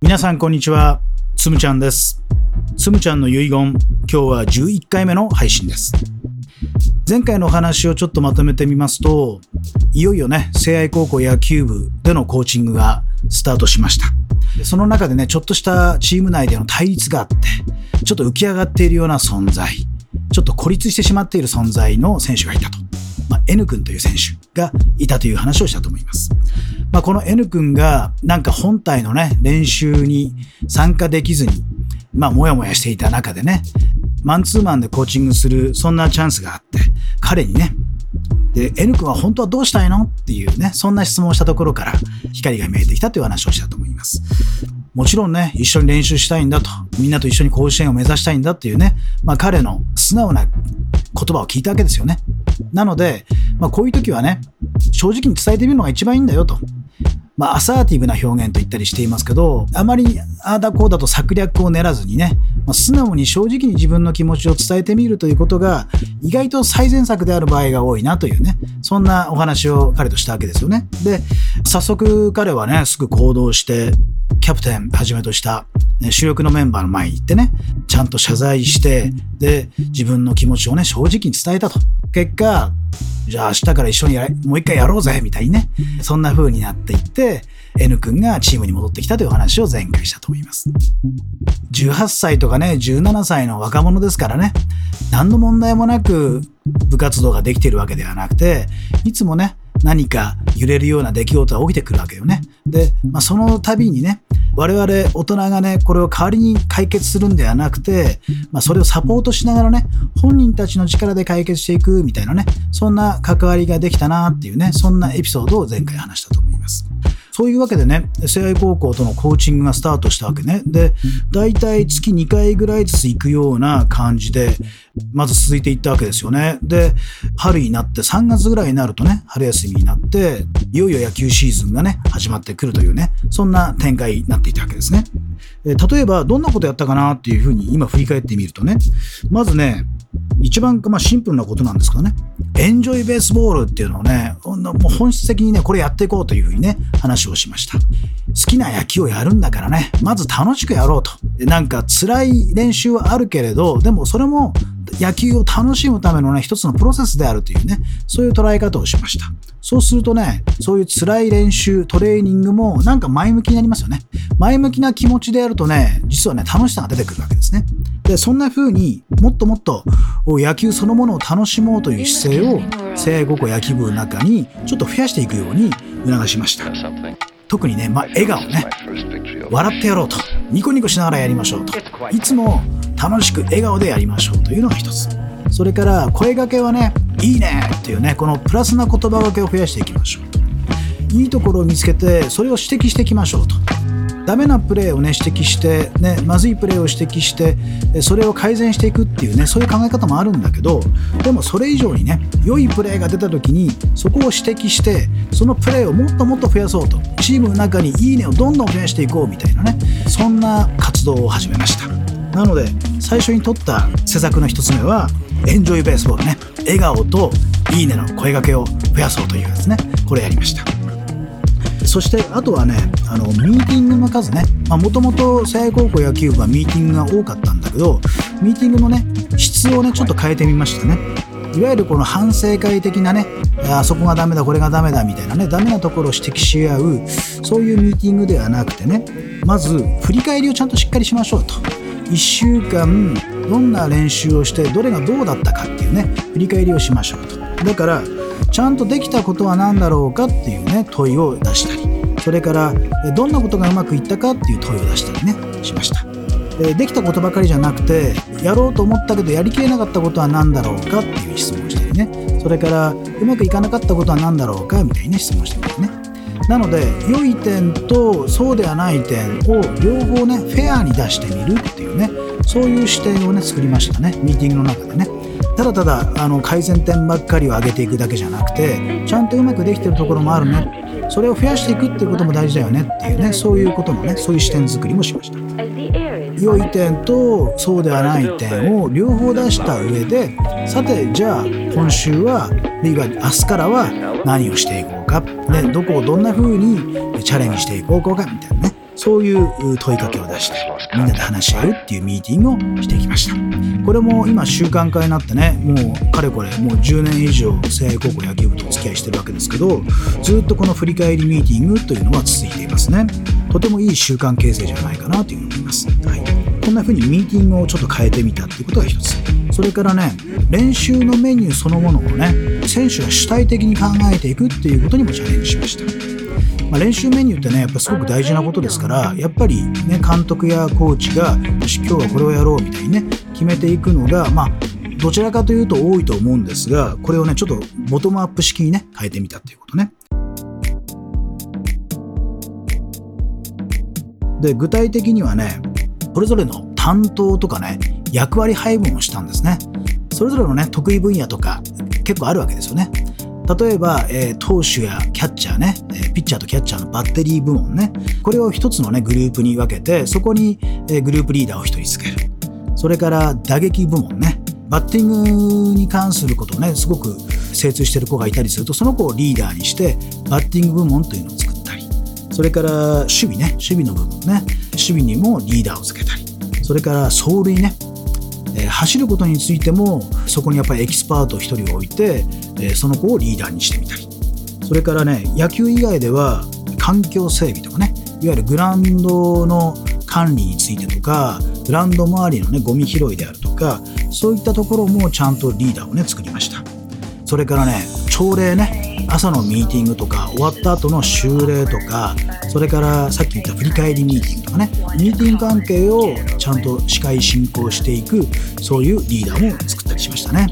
皆さんこんにちは。つむちゃんです。つむちゃんの遺言今日は11回目の配信です。前回のお話をちょっとまとめてみますといよいよね聖愛高校野球部でのコーチングがスタートしました。その中でねちょっとしたチーム内での対立があってちょっと浮き上がっているような存在ちょっと孤立してしまっている存在の選手がいたと、まあ、N 君という選手がいたという話をしたと思います。まあ、この N 君がなんか本体のね、練習に参加できずに、まあ、もやもやしていた中でね、マンツーマンでコーチングする、そんなチャンスがあって、彼にね、で、N 君は本当はどうしたいのっていうね、そんな質問をしたところから光が見えてきたという話をしたと思います。もちろんね、一緒に練習したいんだと、みんなと一緒に甲子園を目指したいんだっていうね、まあ彼の素直な言葉を聞いたわけですよね。なので、まあこういう時はね、正直に伝えてみるのが一番いいんだよと。まあ、アサーティブな表現と言ったりしていますけど、あまりああだこうだと策略を練らずにね、まあ、素直に正直に自分の気持ちを伝えてみるということが、意外と最善策である場合が多いなというね、そんなお話を彼としたわけですよね。で、早速彼はね、すぐ行動して、キャプテンはじめとした、主力のメンバーの前に行ってね、ちゃんと謝罪して、で、自分の気持ちをね、正直に伝えたと。結果、じゃあ明日から一緒にやれもう一回やろうぜみたいにね、そんな風になっていって、N 君がチームに戻ってきたという話を前回したと思います。18歳とかね、17歳の若者ですからね、何の問題もなく部活動ができているわけではなくて、いつもね、何か揺れるような出来事が起きてくるわけよね。で、まあ、その度にね、我々大人がね、これを代わりに解決するんではなくて、まあ、それをサポートしながらね、本人たちの力で解決していくみたいなね、そんな関わりができたなっていうね、そんなエピソードを前回話したと思います。そういうわけでね、聖愛高校とのコーチングがスタートしたわけね。で、大体月2回ぐらいずつ行くような感じで、まず続いていったわけですよね。で、春になって3月ぐらいになるとね、春休みになって、いよいよ野球シーズンがね、始まってくるというね、そんな展開になっていたわけですね。え例えば、どんなことやったかなっていうふうに今振り返ってみるとね、まずね、一番まあシンプルなことなんですけどね、エンジョイベースボールっていうのをね、もう本質的にね、これやっていこうというふうにね、話をしました。好きな野球をやるんだからね、まず楽しくやろうと。なんか辛い練習はあるけれど、でもそれも野球を楽しむためのね、一つのプロセスであるというね、そういう捉え方をしました。そうするとね、そういう辛い練習、トレーニングもなんか前向きになりますよね。前向きな気持ちでやるとね、実はね、楽しさが出てくるわけですね。で、そんな風にもっともっと野球そのものを楽しもうという姿勢を、聖愛高校野球部の中にちょっと増やしていくように促しました。特にね、まあ、笑顔ね。笑ってやろうと。ニコニコしながらやりましょうと。いつも楽しく笑顔でやりましょうというのが一つ。それから声掛けはね、いいねっていうね、このプラスな言葉がけを増やしていきましょうと。いいところを見つけて、それを指摘していきましょうと。ダメなプレーをね指摘して、ね、まずいプレーを指摘してそれを改善していくっていうねそういう考え方もあるんだけどでもそれ以上にね良いプレーが出た時にそこを指摘してそのプレーをもっともっと増やそうと。チームの中にいいねをどんどん増やしていこうみたいなねそんな活動を始めました。なので最初に取った施策の1つ目はエンジョイベースボールね。笑顔といいねの声掛けを増やそうというですね。これやりました。そしてあとはねあのミーティングの数ね。もともと聖愛高校野球部はミーティングが多かったんだけどミーティングのね質をねちょっと変えてみましたね。いわゆるこの反省会的なねあそこがダメだこれがダメだみたいなねダメなところを指摘し合うそういうミーティングではなくてねまず振り返りをちゃんとしっかりしましょうと。1週間どんな練習をしてどれがどうだったかっていうね振り返りをしましょうと。だからちゃんとできたことは何だろうかっていうね問いを出したり。それからどんなことがうまくいったかっていう問いを出したりねしました。できたことばかりじゃなくてやろうと思ったけどやりきれなかったことは何だろうかっていう質問をしたりね。それからうまくいかなかったことは何だろうかみたいな質問してみるね。なので良い点とそうではない点を両方ねフェアに出してみるっていうねそういう視点をね作りましたね。ミーティングの中でね。ただただあの改善点ばっかりを上げていくだけじゃなくてちゃんとうまくできてるところもあるね。それを増やしていくっていうことも大事だよねっていうねそういうことのねそういう視点作りもしました。良い点とそうではない点を両方出した上でさてじゃあ今週はリーガ明日からは何をしていこうか、ね、どこをどんな風にチャレンジしていこうかみたいなねそういう問いかけを出してみんなで話し合うっていうミーティングをしてきました。これも今習慣化になってねもうかれこれもう10年以上聖愛高校野球部とお付き合いしてるわけですけどずっとこの振り返りミーティングというのは続いていますね。とてもいい習慣形成じゃないかなというふうに思います、はい、こんな風にミーティングをちょっと変えてみたっていうことが一つ。それからね練習のメニューそのものをね選手が主体的に考えていくっていうことにもチャレンジしました。まあ、練習メニューってねやっぱすごく大事なことですからやっぱりね監督やコーチがよし今日はこれをやろうみたいにね決めていくのがまあどちらかというと多いと思うんですがこれをねちょっとボトムアップ式にね変えてみたっていうことね。で具体的にはねそれぞれの担当とかね役割配分をしたんですね。それぞれのね得意分野とか結構あるわけですよね。例えば、えー、投手やキャッチャーね、え、ピッチャーとキャッチャーのバッテリー部門ね、これを一つのね、グループに分けて、そこに、え、グループリーダーを一人つける。それから打撃部門ね、バッティングに関することをね、すごく精通してる子がいたりすると、その子をリーダーにして、バッティング部門というのを作ったり、それから守備ね、守備の部門ね、守備にもリーダーをつけたり、それから走塁ね、走ることについてもそこにやっぱりエキスパート1人を置いて、え、その子をリーダーにしてみたり。それからね野球以外では環境整備とかねいわゆるグラウンドの管理についてとかグラウンド周りのねゴミ拾いであるとかそういったところもちゃんとリーダーをね作りました。それからね朝礼ね。朝のミーティングとか終わった後の修礼とかそれからさっき言った振り返りミーティングとかね。ミーティング関係をちゃんと司会進行していくそういうリーダーも作ったりしましたね。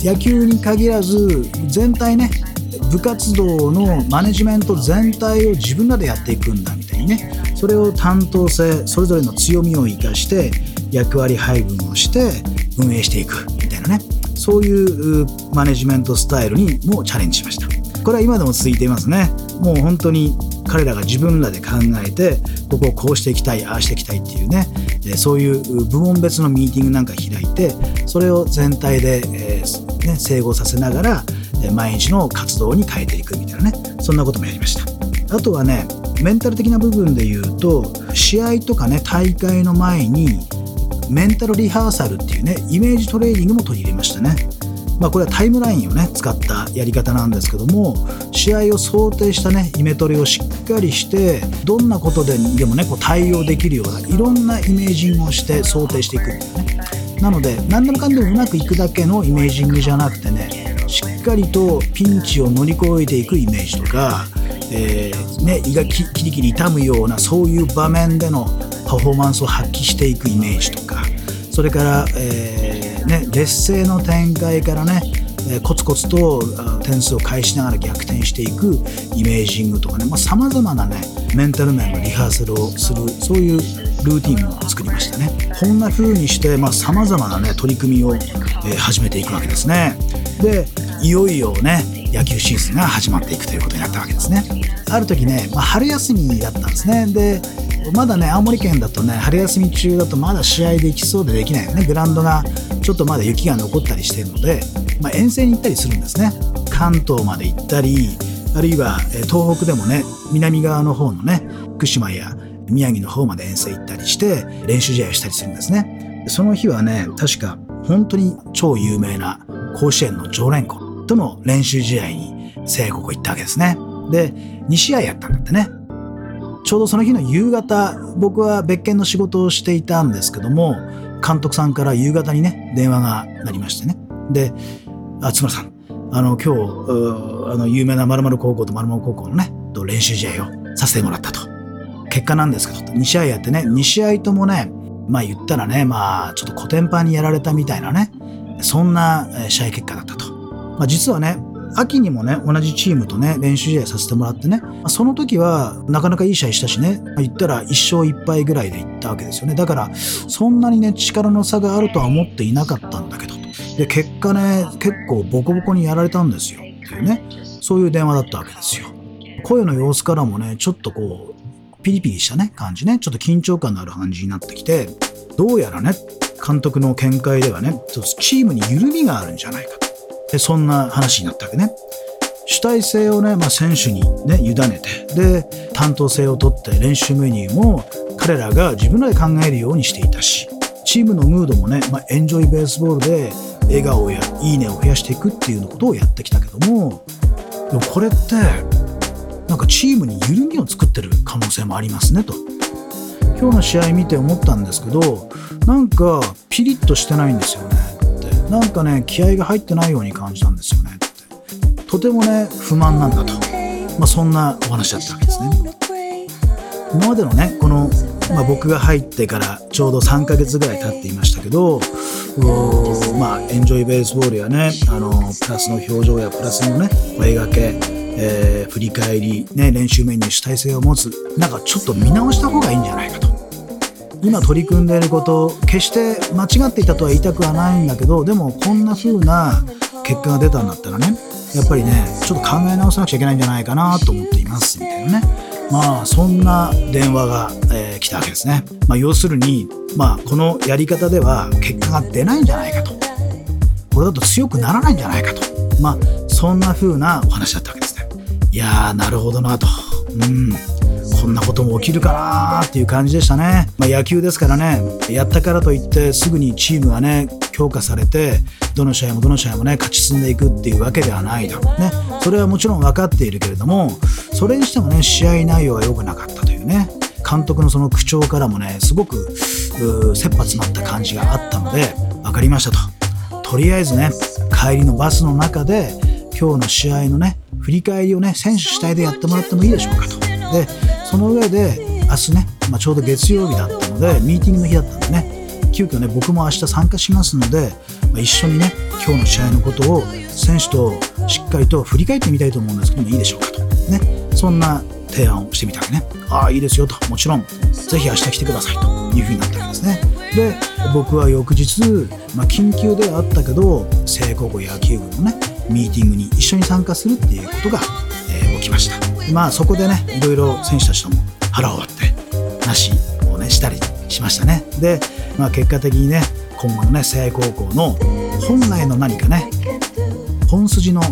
野球に限らず全体ね部活動のマネジメント全体を自分らでやっていくんだみたいにねそれを担当性それぞれの強みを生かして役割配分をして運営していくみたいなねそういうマネジメントスタイルにもチャレンジしました。これは今でも続いていますね。もう本当に彼らが自分らで考えてここをこうしていきたいああしていきたいっていうねそういう部門別のミーティングなんか開いてそれを全体で、えー、ね、整合させながら毎日の活動に変えていくみたいなねそんなこともやりました。あとはねメンタル的な部分で言うと試合とかね大会の前にメンタルリハーサルっていうねイメージトレーニングも取り入れましたね。まあ、これはタイムラインをね使ったやり方なんですけども試合を想定したねイメトレをしっかりしてどんなことででもねこう対応できるようないろんなイメージングをして想定していくんだよね。なので何でもかんでもうまくいくだけのイメージングじゃなくてねしっかりとピンチを乗り越えていくイメージとか、えー、ね、胃がキリキリ痛むようなそういう場面でのパフォーマンスを発揮していくイメージとかそれから、えーね、劣勢の展開からね、コツコツと点数を返しながら逆転していくイメージングとかねさまざ、まなねメンタル面のリハーサルをするそういうルーティンを作りましたね。こんな風にしてさまざ、まなね取り組みを、え、始めていくわけですね。でいよいよね野球シーズンが始まっていくということになったわけですね。ある時ね、まあ、春休みだったんですね。でまだね青森県だとね春休み中だとまだ試合できそうでできないよね。グラウンドがちょっとまだ雪が残ったりしてるので、まあ、遠征に行ったりするんですね。関東まで行ったりあるいは東北でもね南側の方のね福島や宮城の方まで遠征行ったりして練習試合をしたりするんですね。その日はね確か本当に超有名な甲子園の常連校との練習試合に聖子行ったわけですね。で2試合やったんだってね。ちょうどその日の夕方、僕は別件の仕事をしていたんですけども、監督さんから夕方にね、電話が鳴りましてね。で、あ、津村さん、あの、今日、あの、有名な〇〇高校と〇〇高校のね、練習試合をさせてもらったと。結果なんですけど、2試合やってね、2試合ともね、まあ言ったらね、まあちょっとコテンパンにやられたみたいなね、そんな試合結果だったと。まあ実はね、秋にもね、同じチームとね、練習試合させてもらってね、その時はなかなかいい試合したしね、言ったら1勝1敗ぐらいでいったわけですよね。だから、そんなにね、力の差があるとは思っていなかったんだけど、で、結果ね、結構ボコボコにやられたんですよ。っていうね、そういう電話だったわけですよ。声の様子からもね、ちょっとこう、ピリピリしたね、感じね、ちょっと緊張感のある感じになってきて、どうやらね、監督の見解ではね、チームに緩みがあるんじゃないかと。そんな話になったわけね。主体性をね、まあ、選手にね委ねてで担当性を取って練習メニューも彼らが自分らで考えるようにしていたしチームのムードもね、まあ、エンジョイベースボールで笑顔やいいねを増やしていくっていうことをやってきたけどもでもこれってなんかチームに緩みを作ってる可能性もありますねと今日の試合見て思ったんですけどなんかピリッとしてないんですよねなんかね気合が入ってないように感じたんですよね。ってとてもね不満なんだと、まあ、そんなお話だったわけですね。今までのねこの、まあ、僕が入ってからちょうど3ヶ月ぐらい経っていましたけどまあエンジョイベースボールやねあのプラスの表情やプラスのね声がけえー、振り返り、ね、練習面に主体性を持つなんかちょっと見直した方がいいんじゃないかと。今取り組んでいること決して間違っていたとは言いたくはないんだけどでもこんな風な結果が出たんだったらねやっぱりねちょっと考え直さなくちゃいけないんじゃないかなと思っていますみたいなね。まあそんな電話が、えー、来たわけですね、まあ、要するに、まあ、このやり方では結果が出ないんじゃないかと。これだと強くならないんじゃないかと。まあそんな風なお話だったわけですね。いやーなるほどなと。うん。こんなことも起きるかなっていう感じでしたね、まあ、野球ですからね。やったからといってすぐにチームがね強化されてどの試合もどの試合もね勝ち進んでいくっていうわけではないだろうね。それはもちろん分かっているけれどもそれにしてもね試合内容が良くなかったというね監督のその口調からもねすごく切羽詰まった感じがあったので分かりましたと。とりあえずね帰りのバスの中で今日の試合のね振り返りをね選手主体でやってもらってもいいでしょうかと。でその上で明日ね、まあ、ちょうど月曜日だったのでミーティングの日だったんでね急遽ね僕も明日参加しますので、まあ、一緒にね今日の試合のことを選手としっかりと振り返ってみたいと思うんですけどもいいでしょうかと。ね。そんな提案をしてみたわけね。ああいいですよと。もちろんぜひ明日来てくださいと。いうふうになったわけですね。で僕は翌日、まあ、緊急ではあったけど聖高校野球部のねミーティングに一緒に参加するっていうことが、えー、起きました。まあそこでねいろいろ選手たちとも腹を割って話をねしたりしましたね。で、まあ、結果的にね今後のね聖愛高校の本来の何かね本筋の道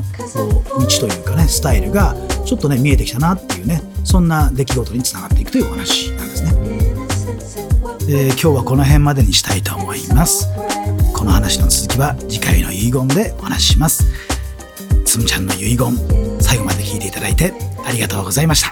というかねスタイルがちょっとね見えてきたなっていうねそんな出来事につながっていくというお話なんですね、えー、今日はこの辺までにしたいと思います。この話の続きは次回の遺言でお話しします。つむちゃんの遺言最後まで聞いていただいてありがとうございました。